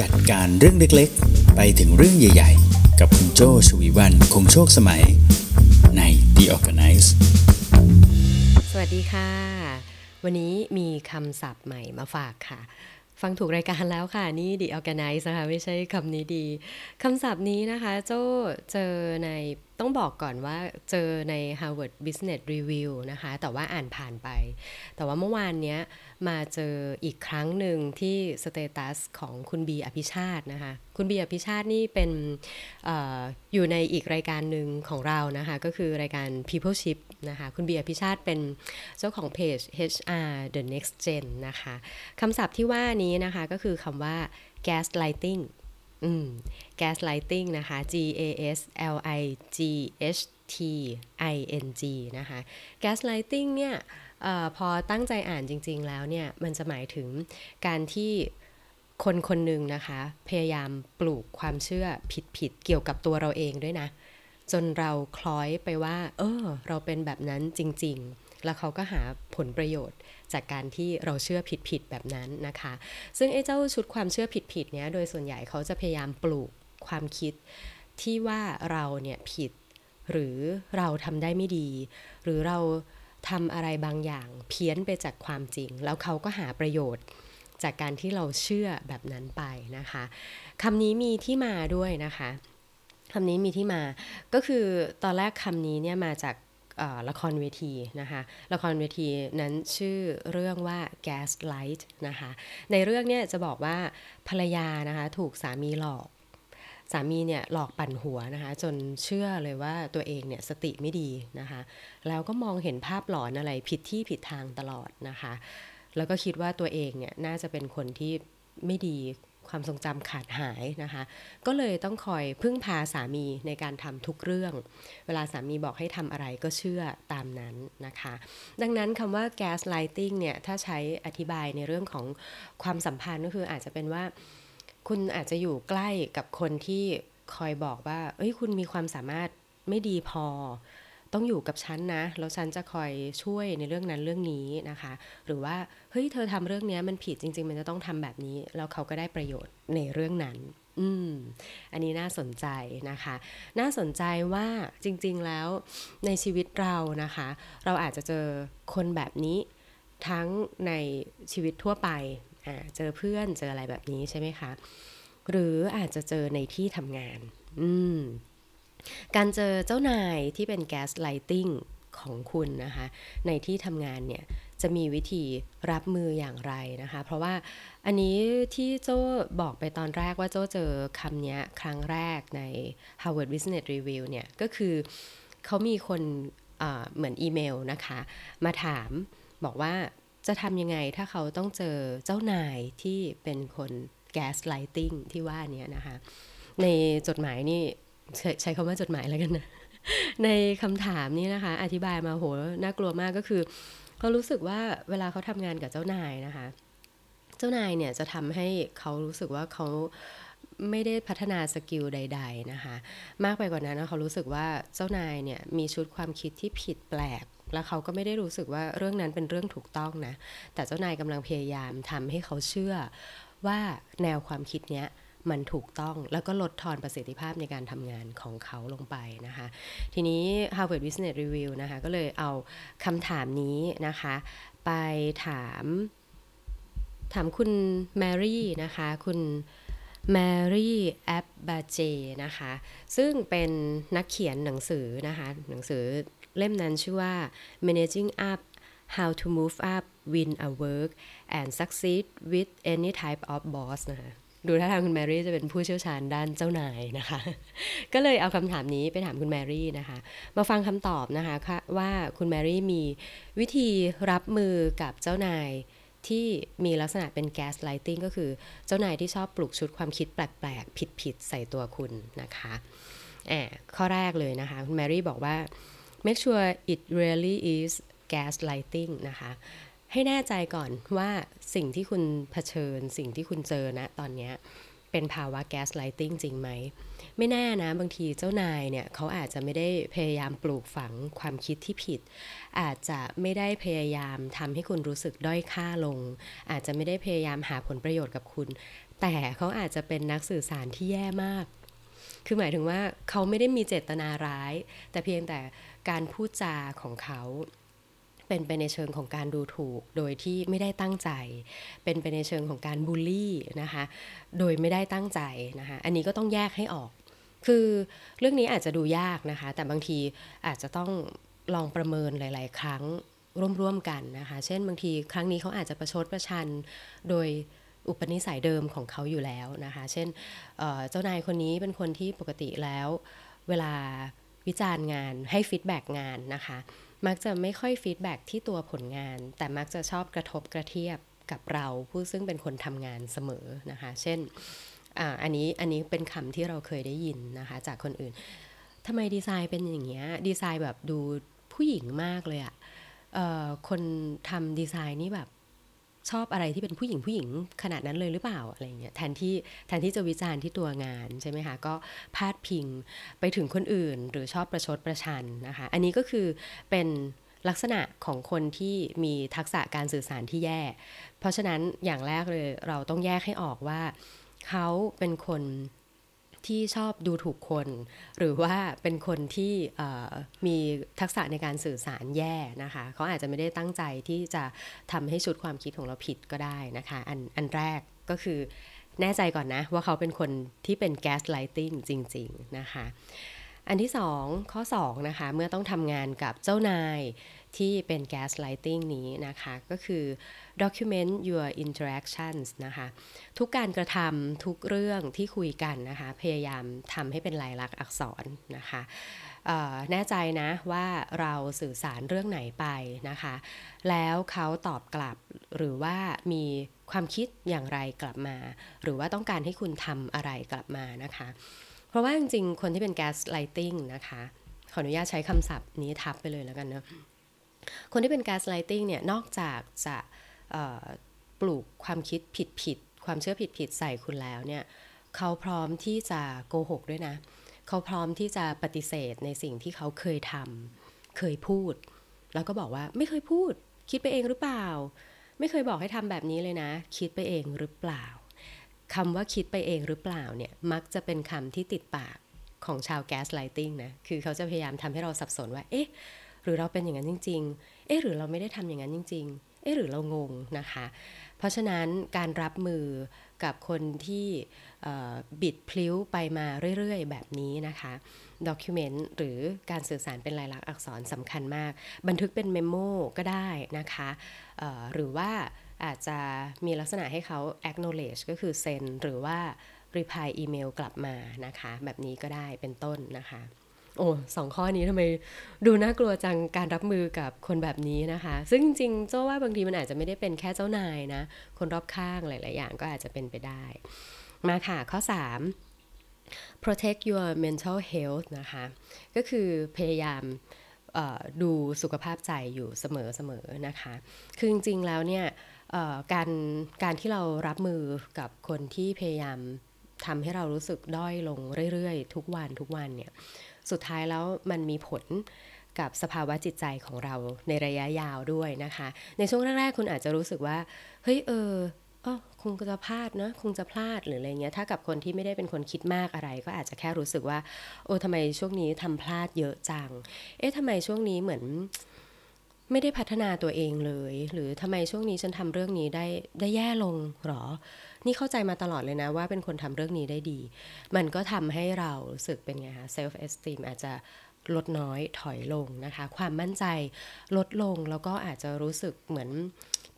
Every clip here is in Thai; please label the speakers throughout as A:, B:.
A: จัดการเรื่องเล็กๆ ไปถึงเรื่องใหญ่ๆ กับคุณโจชวีวันคงโชคสมัย ใน The Organize
B: สวัสดีค่ะ วันนี้มีคำศัพท์ใหม่มาฝากค่ะ ฟังถูกรายการแล้วค่ะ นี่ The Organize นะคะ ไม่ใช่คำนี้ดีคำศัพท์นี้นะคะ โจเจอใน ต้องบอกก่อนว่าเจอใน Harvard Business Review นะคะ แต่ว่าอ่านผ่านไป แต่ว่าเมื่อวานเนี้ยมาเจออีกครั้งหนึ่งที่สเตตัสของคุณบีอภิชาตินะคะ คุณบีอภิชาตินี่เป็นอออยู่ในอีกรายการหนึ่งของเรานะคะ ก็คือรายการ People Ship นะคะ คุณบีอภิชาติเป็นเจ้าของเพจ HR The Next Gen นะคะคำศัพท์ที่ว่านี้นะคะก็คือคำว่า gaslighting อืม gaslighting นะคะ G A S L I G H T I N G นะคะ gaslighting เนี่ยออพอตั้งใจอ่านจริง ๆ แล้วเนี่ย มันจะหมายถึงการที่คนคนหนึ่งนะคะ พยายามปลูกความเชื่อผิด ๆ เกี่ยวกับตัวเราเองด้วยนะ จนเราคล้อยไปว่า เออ เราเป็นแบบนั้นจริง ๆ แล้วเขาก็หาผลประโยชน์จากการที่เราเชื่อผิดๆแบบนั้นนะคะ ซึ่งไอ้เจ้าชุดความเชื่อผิดๆเนี้ยโดยส่วนใหญ่เขาจะพยายามปลูกความคิดที่ว่าเราเนี่ยผิด หรือเราทำได้ไม่ดี หรือเราทำอะไรบางอย่างเพี้ยนไปจากความจริง แล้วเขาก็หาประโยชน์จากการที่เราเชื่อแบบนั้นไปนะคะคำนี้มีที่มาด้วยนะคะคำนี้มีที่มาก็คือตอนแรกคำนี้เนี่ยมาจาก ละครเวทีนะคะละครเวทีนั้นชื่อเรื่องว่า Gaslight นะคะในเรื่องเนี่ยจะบอกว่าภรรยานะคะถูกสามีหลอกสามีเนี่ยหลอกปั่นหัวนะคะจนเชื่อเลยว่าตัวเองเนี่ยสติไม่ดีนะคะแล้วก็มองเห็นภาพหลอนอะไรผิดที่ผิดทางตลอดนะคะแล้วก็คิดว่าตัวเองเนี่ยน่าจะเป็นคนที่ไม่ดี ความทรงจำขาดหายนะคะ ก็เลยต้องคอยพึ่งพาสามีในการทำทุกเรื่อง เวลาสามีบอกให้ทำอะไรก็เชื่อตามนั้นนะคะ ดังนั้นคำว่า gaslighting เนี่ย ถ้าใช้อธิบายในเรื่องของความสัมพันธ์ก็คืออาจจะเป็นว่า คุณอาจจะอยู่ใกล้กับคนที่คอยบอกว่า เอ้ย คุณมีความสามารถไม่ดีพอ ต้องอยู่กับฉันนะ แล้วฉันจะคอยช่วยในเรื่องนั้นเรื่องนี้นะคะ หรือว่าเฮ้ยเธอทำเรื่องนี้มันผิดจริง ๆ มันจะต้องทำแบบนี้ แล้วเขาก็ได้ประโยชน์ในเรื่องนั้น อืม อันนี้น่าสนใจนะคะ น่าสนใจว่าจริง ๆแล้วในชีวิตเรานะคะ เราอาจจะเจอคนแบบนี้ทั้งในชีวิตทั่วไปอ่าเจอเพื่อนเจออะไรแบบนี้ใช่ไหมคะ หรืออาจจะเจอในที่ทำงาน อืม การเจอเจ้านายที่เป็นแก๊สไลติงของคุณนะคะ ในที่ทำงานเนี่ยจะมีวิธีรับมืออย่างไรนะคะ เพราะว่าอันนี้ที่โจ้บอกไปตอนแรกว่าโจ้เจอคำนี้ครั้งแรกใน Harvard Business Review เนี่ย ก็คือเขามีคนเหมือนอีเมลนะคะ มาถามบอกว่าจะทำยังไงถ้าเขาต้องเจอเจ้านายที่เป็นคนแก๊สไลติงที่ว่านี้นะคะ ในจดหมายนี่ ใช้คำว่าจดหมายแล้วกันนะ ในคำถามนี้นะคะ อธิบายมาโหน่ากลัวมากก็คือเขารู้สึกว่าเวลาเขาทำงานกับเจ้านายนะคะ เจ้านายเนี่ยจะทำให้เขารู้สึกว่าเขาไม่ได้พัฒนาสกิลใด ๆนะคะ มากไปกว่านั้นเขารู้สึกว่าเจ้านายเนี่ยมีชุดความคิดที่ผิดแปลก แล้วเขาก็ไม่ได้รู้สึกว่าเรื่องนั้นเป็นเรื่องถูกต้องนะ แต่เจ้านายกำลังพยายามทำให้เขาเชื่อว่าแนวความคิดเนี้ย มันถูกต้องแล้วก็ลดทอนประสิทธิภาพในการทำงานของเขาลงไปนะคะ ทีนี้ Harvard Business Review นะคะ ก็เลยเอาคำถามนี้นะคะ ไปถาม ถามคุณแมรี่นะคะ คุณแมรี่แอปบาเจนะคะ ซึ่งเป็นนักเขียนหนังสือนะคะ หนังสือเล่มนั้นชื่อว่า managing up how to move up win a work and succeed with any type of boss นะคะ ดูท่าทางคุณแมรี่จะเป็นผู้เชี่ยวชาญด้านเจ้านายนะคะ ก็เลยเอาคำถามนี้ไปถามคุณแมรี่นะคะ มาฟังคำตอบนะคะว่าคุณแมรี่มีวิธีรับมือกับเจ้านายที่มีลักษณะเป็นแก๊สไลติงก็คือเจ้านายที่ชอบปลุกชุดความคิดแปลกๆ ผิดๆ ใส่ตัวคุณนะคะแอบข้อแรกเลยนะคะ คุณแมรี่บอกว่า make sure it really is gaslighting นะคะ ให้แน่ใจก่อนว่าสิ่งที่คุณเผชิญ สิ่งที่คุณเจอนะตอนนี้เป็นภาวะแก๊สไลติงจริงไหม ไม่แน่นะ บางทีเจ้านายเนี่ยเขาอาจจะไม่ได้พยายามปลูกฝังความคิดที่ผิด อาจจะไม่ได้พยายามทำให้คุณรู้สึกด้อยค่าลง อาจจะไม่ได้พยายามหาผลประโยชน์กับคุณ แต่เขาอาจจะเป็นนักสื่อสารที่แย่มาก คือหมายถึงว่าเขาไม่ได้มีเจตนาร้าย แต่เพียงแต่การพูดจาของเขา เป็นไปในเชิงของการดูถูก โดยที่ไม่ได้ตั้งใจ เป็นไปในเชิงของการบูลลี่นะคะโดยไม่ได้ตั้งใจนะคะอันนี้ก็ต้องแยกให้ออก คือเรื่องนี้อาจจะดูยากนะคะ แต่บางทีอาจจะต้องลองประเมินหลาย ๆ ครั้งร่วม ๆ กันนะคะ เช่นบางทีครั้งนี้เขาอาจจะประชดประชันโดยอุปนิสัยเดิมของเขาอยู่แล้วนะคะ เช่นเเจ้านายคนนี้เป็นคนที่ปกติแล้ว เวลาวิจารณ์งานให้ feedback งานนะคะ มักจะไม่ค่อย feedback ที่ตัวผลงาน แต่มักจะชอบกระทบกระเทียบกับเราผู้ซึ่งเป็นคนทำงานเสมอนะคะ เช่นออันนี้อันนี้เป็นคำที่เราเคยได้ยินนะคะ จากคนอื่นทำไมดีไซน์เป็นอย่างเงี้ยดีไซน์แบบดูผู้หญิงมากเลยอะค่ะคนทำดีไซน์นี่แบบ ชอบอะไรที่เป็นผู้หญิงผู้หญิงขนาดนั้นเลยหรือเปล่าอะไรเงี้ยแทนที่แทนที่จะวิจารณ์ที่ตัวงานใช่ไหมคะก็พาดพิงไปถึงคนอื่น หรือชอบประชดประชันนะคะอันนี้ก็คือเป็นลักษณะของคนที่มีทักษะการสื่อสารที่แย่ เพราะฉะนั้นอย่างแรกเลยเราต้องแยกให้ออกว่า เขาเป็นคน ที่ชอบดูถูกคน หรือว่าเป็นคนที่มีทักษะในการสื่อสารแย่นะคะเขาอาจจะไม่ได้ตั้งใจที่จะทำให้ชุดความคิดของเราผิดก็ได้นะคะ อันอันแรกก็คือแน่ใจก่อนนะ ว่าเขาเป็นคนที่เป็นแก๊สไลติงจริง ๆ นะคะ อันที่2ข้อ2นะคะ เมื่อต้องทำงานกับเจ้านาย ที่เป็น gaslighting นี้นะคะ ก็คือ document your interactions นะคะ ทุกการกระทำทุกเรื่องที่คุยกันนะคะ พยายามทำให้เป็นลายลักษณ์อักษรนะคะแน่ใจนะว่าเราสื่อสารเรื่องไหนไปนะคะ แล้วเขาตอบกลับหรือว่ามีความคิดอย่างไรกลับมา หรือว่าต้องการให้คุณทำอะไรกลับมานะคะ เพราะว่าจริงๆ คนที่เป็น gaslighting นะคะ ขออนุญาตใช้คำศัพท์นี้ทับไปเลยแล้วกันเนะ คนที่เป็น gaslighting เนี่ยนอกจากจะปลูกความคิดผิดผิดความเชื่อผิดผิดใส่คุณแล้วเนี่ยเขาพร้อมที่จะโกหกด้วยนะ เขาพร้อมที่จะปฏิเสธในสิ่งที่เขาเคยทำเคยพูด แล้วก็บอกว่าไม่เคยพูด คิดไปเองหรือเปล่า ไม่เคยบอกให้ทำแบบนี้เลยนะ คิดไปเองหรือเปล่าคำว่าคิดไปเองหรือเปล่าเนี่ยมักจะเป็นคำที่ติดปากของชาวแก๊สไลติงนะ คือเขาจะพยายามทำให้เราสับสนว่า เอ๊ะ หรือเราเป็นอย่างนั้นจริง ๆ เอ๊ะหรือเราไม่ได้ทำอย่างนั้นจริง ๆ เอ๊ะหรือเรางงนะคะ เพราะฉะนั้นการรับมือกับคนที่บิดพลิ้วไปมาเรื่อย ๆ แบบนี้นะคะด็อกิเมนต์หรือการสื่อสารเป็นลายลักษณ์อักษรสำคัญมาก บันทึกเป็นเมมโมก็ได้นะคะหรือว่าอาจจะมีลักษณะให้เขา acknowledge ก็คือเซ็นหรือว่า reply อีเมลกลับมานะคะ แบบนี้ก็ได้เป็นต้นนะคะ โอ้สองข้อนี้ทำไมดูน่ากลัวจังการรับมือกับคนแบบนี้นะคะ ซึ่งจริงเจ้าว่าบางทีมันอาจจะไม่ได้เป็นแค่เจ้านายนะ คนรอบข้างหลาย ๆ อย่างก็อาจจะเป็นไปได้ มาค่ะข้อ 3 protect your mental health นะคะ ก็คือพยายามดูสุขภาพใจอยู่เสมอๆนะคะ คือจริง ๆ แล้วเนี่ยการการที่เรารับมือกับคนที่พยายามทำให้เรารู้สึกด้อยลงเรื่อย ๆ ทุกวันทุกวันเนี่ย สุดท้ายแล้วมันมีผลกับสภาวะจิตใจของเราในระยะยาวด้วยนะคะ ในช่วงแรกๆคุณอาจจะรู้สึกว่า เฮ้ย เออเออคงจะพลาดนะคงจะพลาดหรืออะไรเงี้ย ถ้ากับคนที่ไม่ได้เป็นคนคิดมากอะไร ก็อาจจะแค่รู้สึกว่า โอ้ทำไมช่วงนี้ทำพลาดเยอะจัง เอ๊ะทำไมช่วงนี้เหมือนไม่ได้พัฒนาตัวเองเลย หรือทำไมช่วงนี้ฉันทำเรื่องนี้ได้ได้แย่ลงหรอ นี่เข้าใจมาตลอดเลยนะว่าเป็นคนทำเรื่องนี้ได้ดี มันก็ทำให้เราสึกเป็นไงคะ self esteem อาจจะลดน้อยถอยลงนะคะ ความมั่นใจลดลงแล้วก็อาจจะรู้สึกเหมือน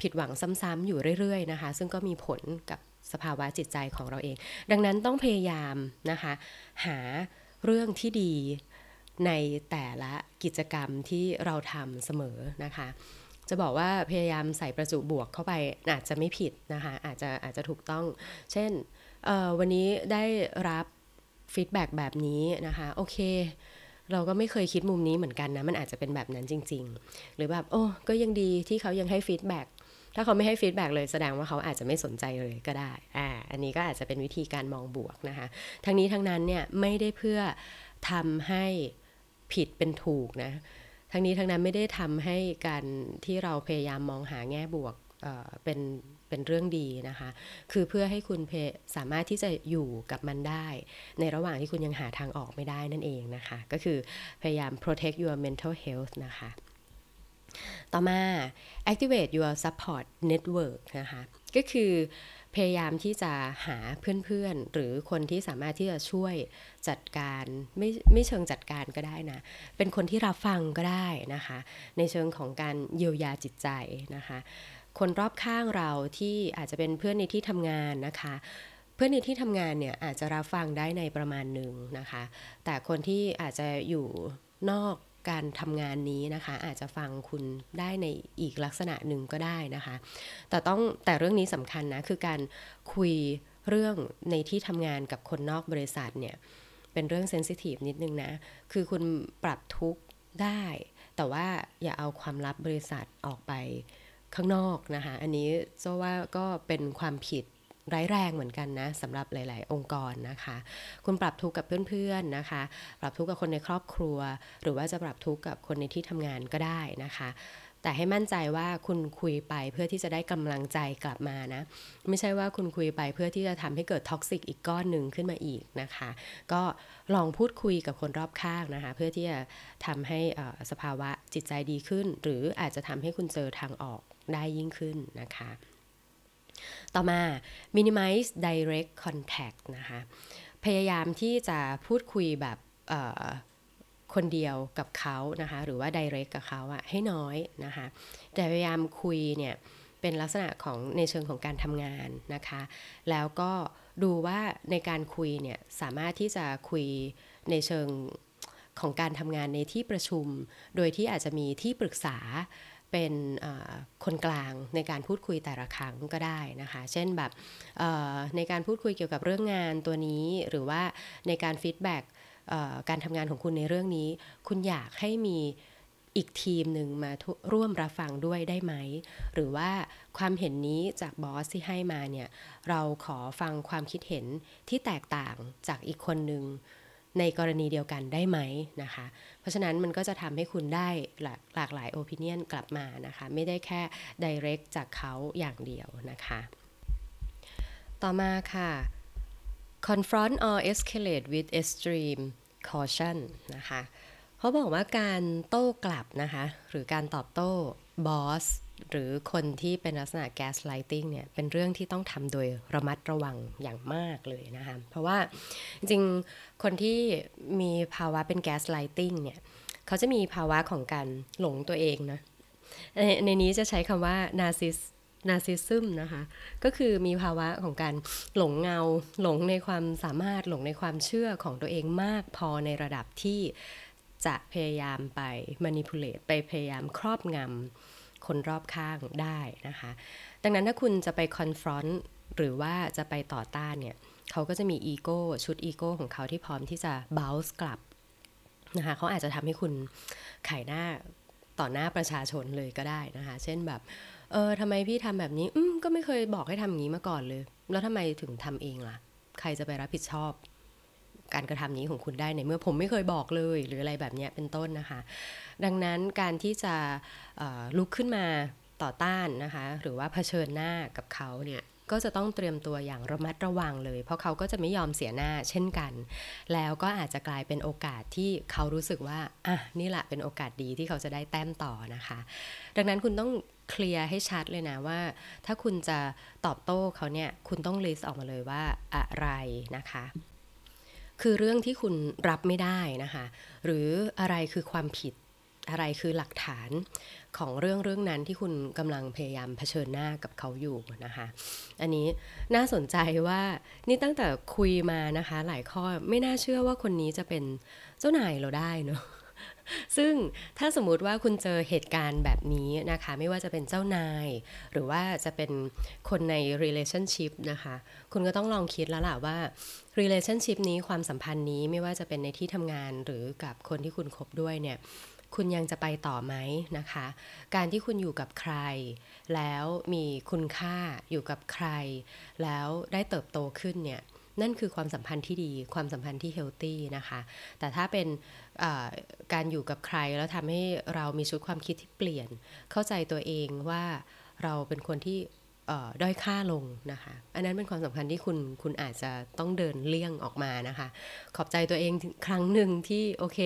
B: ผิดหวังซ้ำๆอยู่เรื่อยๆนะคะ ซึ่งก็มีผลกับสภาวะจิตใจของเราเอง ดังนั้นต้องพยายามนะคะ หาเรื่องที่ดีในแต่ละกิจกรรมที่เราทำเสมอนะคะ จะบอกว่าพยายามใส่ประจุบวกเข้าไปอาจจะไม่ผิดนะคะอาจจะอาจจะถูกต้อง เช่นวันนี้ได้รับ feedback แบบนี้นะคะโอเคเราก็ไม่เคยคิดมุมนี้เหมือนกันนะ มันอาจจะเป็นแบบนั้นจริง ๆ หรือแบบ โอ้ก็ยังดีที่เขายังให้ feedback ถ้าเขาไม่ให้ feedback เลยแสดงว่าเขาอาจจะไม่สนใจเลยก็ได้อ่าอันนี้ก็อาจจะเป็นวิธีการมองบวกนะคะ ทั้งนี้ทั้งนั้นเนี่ยไม่ได้เพื่อทำให้ผิดเป็นถูกนะ ทั้งนี้ทั้งนั้นไม่ได้ทำให้การที่เราพยายามมองหาแง่บวกเอ่อเป็นเป็นเรื่องดีนะคะ คือเพื่อให้คุณเพสามารถที่จะอยู่กับมันได้ ในระหว่างที่คุณยังหาทางออกไม่ได้นั่นเองนะคะ ก็คือพยายาม protect your mental health นะคะ ต่อมา activate your support network นะคะ ก็คือ พยายามที่จะหาเพื่อนๆ หรือคนที่สามารถที่จะช่วยจัดการไม่ไม่เชิงจัดการก็ได้นะ เป็นคนที่รับฟังก็ได้นะคะ ในเชิงของการเยียวยาจิตใจนะคะ คนรอบข้างเราที่อาจจะเป็นเพื่อนในที่ทำงานนะคะเพื่อนในที่ทำงานเนี่ยอาจจะรับฟังได้ในประมาณหนึ่งนะคะ แต่คนที่อาจจะอยู่นอก การทำงานนี้นะคะ อาจจะฟังคุณได้ในอีกลักษณะหนึ่งก็ได้นะคะ แต่ต้องแต่เรื่องนี้สำคัญนะ คือการคุยเรื่องในที่ทำงานกับคนนอกบริษัทเนี่ย เป็นเรื่องเซนซิทีฟนิดนึงนะ คือคุณปรับทุกได้ แต่ว่าอย่าเอาความลับบริษัทออกไปข้างนอกนะคะ อันนี้โซว่าก็เป็นความผิด ร้ายแรงเหมือนกันนะสำหรับหลาย ๆ องค์กรนะคะ คุณปรับทุกข์กับเพื่อน ๆ นะคะ ปรับทุกข์กับคนในครอบครัว หรือว่าจะปรับทุกข์กับคนในที่ทำงานก็ได้นะคะแต่ให้มั่นใจว่าคุณคุยไปเพื่อที่จะได้กำลังใจกลับมานะ ไม่ใช่ว่าคุณคุยไปเพื่อที่จะทำให้เกิด toxic อีกก้อนหนึ่งขึ้นมาอีกนะคะ ก็ลองพูดคุยกับคนรอบข้างนะคะ เพื่อที่จะทำให้สภาวะจิตใจดีขึ้น หรืออาจจะทำให้คุณเจอทางออกได้ยิ่งขึ้นนะคะ ต่อมา minimize direct contact นะคะ พยายามที่จะพูดคุยแบบคนเดียวกับเขานะคะ หรือว่า direct กับเขาอะให้น้อยนะคะ แต่พยายามคุยเนี่ยเป็นลักษณะของในเชิงของการทำงานนะคะ แล้วก็ดูว่าในการคุยเนี่ยสามารถที่จะคุยในเชิงของการทำงานในที่ประชุม โดยที่อาจจะมีที่ปรึกษา เป็นคนกลางในการพูดคุยแต่ละครั้งก็ได้นะคะ เช่นแบบในการพูดคุยเกี่ยวกับเรื่องงานตัวนี้หรือว่าในการ feedback การทำงานของคุณในเรื่องนี้ คุณอยากให้มีอีกทีมหนึ่งมาร่วมรับฟังด้วยได้ไหม หรือว่าความเห็นนี้จาก boss ที่ให้มาเนี่ย เราขอฟังความคิดเห็นที่แตกต่างจากอีกคนหนึ่ง ในกรณีเดียวกันได้ไหมนะคะ เพราะฉะนั้นมันก็จะทำให้คุณได้หลากหลากหลาย opinion กลับมานะคะ ไม่ได้แค่ direct จากเขาอย่างเดียวนะคะ ต่อมาค่ะ confront or escalate with extreme caution นะคะเขาบอกว่าการโต้กลับนะคะ หรือการตอบโต้บอส หรือคนที่เป็นลักษณะ gaslighting เนี่ยเป็นเรื่องที่ต้องทำโดยระมัดระวังอย่างมากเลยนะคะเพราะว่าจริงคนที่มีภาวะเป็น gaslighting เนี่ยเขาจะมีภาวะของการหลงตัวเองนะในนี้จะใช้คำว่า narciss นาซิซึมนะคะ ก็คือมีภาวะของการหลงเงา หลงในความสามารถหลงในความเชื่อของตัวเองมากพอในระดับที่จะพยายามไป manipulate ไปพยายามครอบงำ คนรอบข้างได้นะคะ ดังนั้นถ้าคุณจะไป confront หรือว่าจะไปต่อต้านเนี่ยเขาก็จะมีอีโก้ชุดอีโก้ของเขาที่พร้อมที่จะ bounce กลับนะคะเขาอาจจะทำให้คุณขายหน้าต่อหน้าประชาชนเลยก็ได้นะคะ เช่นแบบ เออทำไมพี่ทำแบบนี้ อืมก็ไม่เคยบอกให้ทำอย่างนี้มาก่อนเลย แล้วทำไมถึงทำเองล่ะ ใครจะไปรับผิดชอบ การกระทำนี้ของคุณได้ในเมื่อผมไม่เคยบอกเลยหรืออะไรแบบนี้เป็นต้นนะคะ ดังนั้นการที่จะลุกขึ้นมาต่อต้านนะคะ หรือว่าเผชิญหน้ากับเขาเนี่ยก็จะต้องเตรียมตัวอย่างระมัดระวังเลย เพราะเขาก็จะไม่ยอมเสียหน้าเช่นกัน แล้วก็อาจจะกลายเป็นโอกาสที่เขารู้สึกว่าอะนี่แหละเป็นโอกาสดีที่เขาจะได้แต้มต่อนะคะ ดังนั้นคุณต้องเคลียร์ให้ชัดเลยนะว่า ถ้าคุณจะตอบโต้เขาเนี่ยคุณต้องลิสต์ออกมาเลยว่าอะไรนะคะ คือเรื่องที่คุณรับไม่ได้นะคะ หรืออะไรคือความผิดอะไรคือหลักฐานของเรื่องเรื่องนั้นที่คุณกำลังพยายามเผชิญหน้ากับเขาอยู่นะคะ อันนี้น่าสนใจว่านี่ตั้งแต่คุยมานะคะ หลายข้อไม่น่าเชื่อว่าคนนี้จะเป็นเจ้านายเราได้เนาะ ซึ่งถ้าสมมุติว่าคุณเจอเหตุการณ์แบบนี้นะคะ ไม่ว่าจะเป็นเจ้านาย หรือว่าจะเป็นคนใน relationship นะคะ คุณก็ต้องลองคิดแล้วล่ะว่า relationship นี้ความสัมพันธ์นี้ไม่ว่าจะเป็นในที่ทำงานหรือกับคนที่คุณคบด้วยเนี่ยคุณยังจะไปต่อไหมนะคะ การที่คุณอยู่กับใคร แล้วมีคุณค่าอยู่กับใคร แล้วได้เติบโตขึ้นเนี่ย นั่นคือความสัมพันธ์ที่ดี ความสัมพันธ์ที่เฮลตี้นะคะ แต่ถ้าเป็นการอยู่กับใครแล้วทำให้เรามีชุดความคิดที่เปลี่ยน เข้าใจตัวเองว่าเราเป็นคนที่ด้อยค่าลงนะคะ อันนั้นเป็นความสำคัญที่คุณคุณอาจจะต้องเดินเลี่ยงออกมานะคะ ขอบใจตัวเองถึงครั้งหนึ่งที่โอเค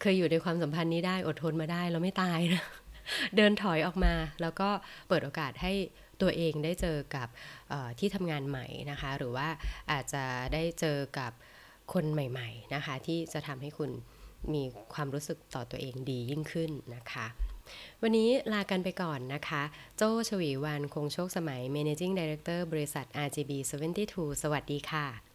B: เคยอยู่ในความสัมพันธ์นี้ได้อดทนมาได้แล้วไม่ตายนะเดินถอยออกมาแล้วก็เปิดโอกาสให้ ตัวเองได้เจอกับที่ทำงานใหม่นะคะ หรือว่าอาจจะได้เจอกับคนใหม่ ๆนะคะ ที่จะทำให้คุณมีความรู้สึกต่อตัวเองดียิ่งขึ้นนะคะ วันนี้ลากันไปก่อนนะคะ โจชวีวันคงโชคสมัย Managing Director บริษัท RGB 72 สวัสดีค่ะ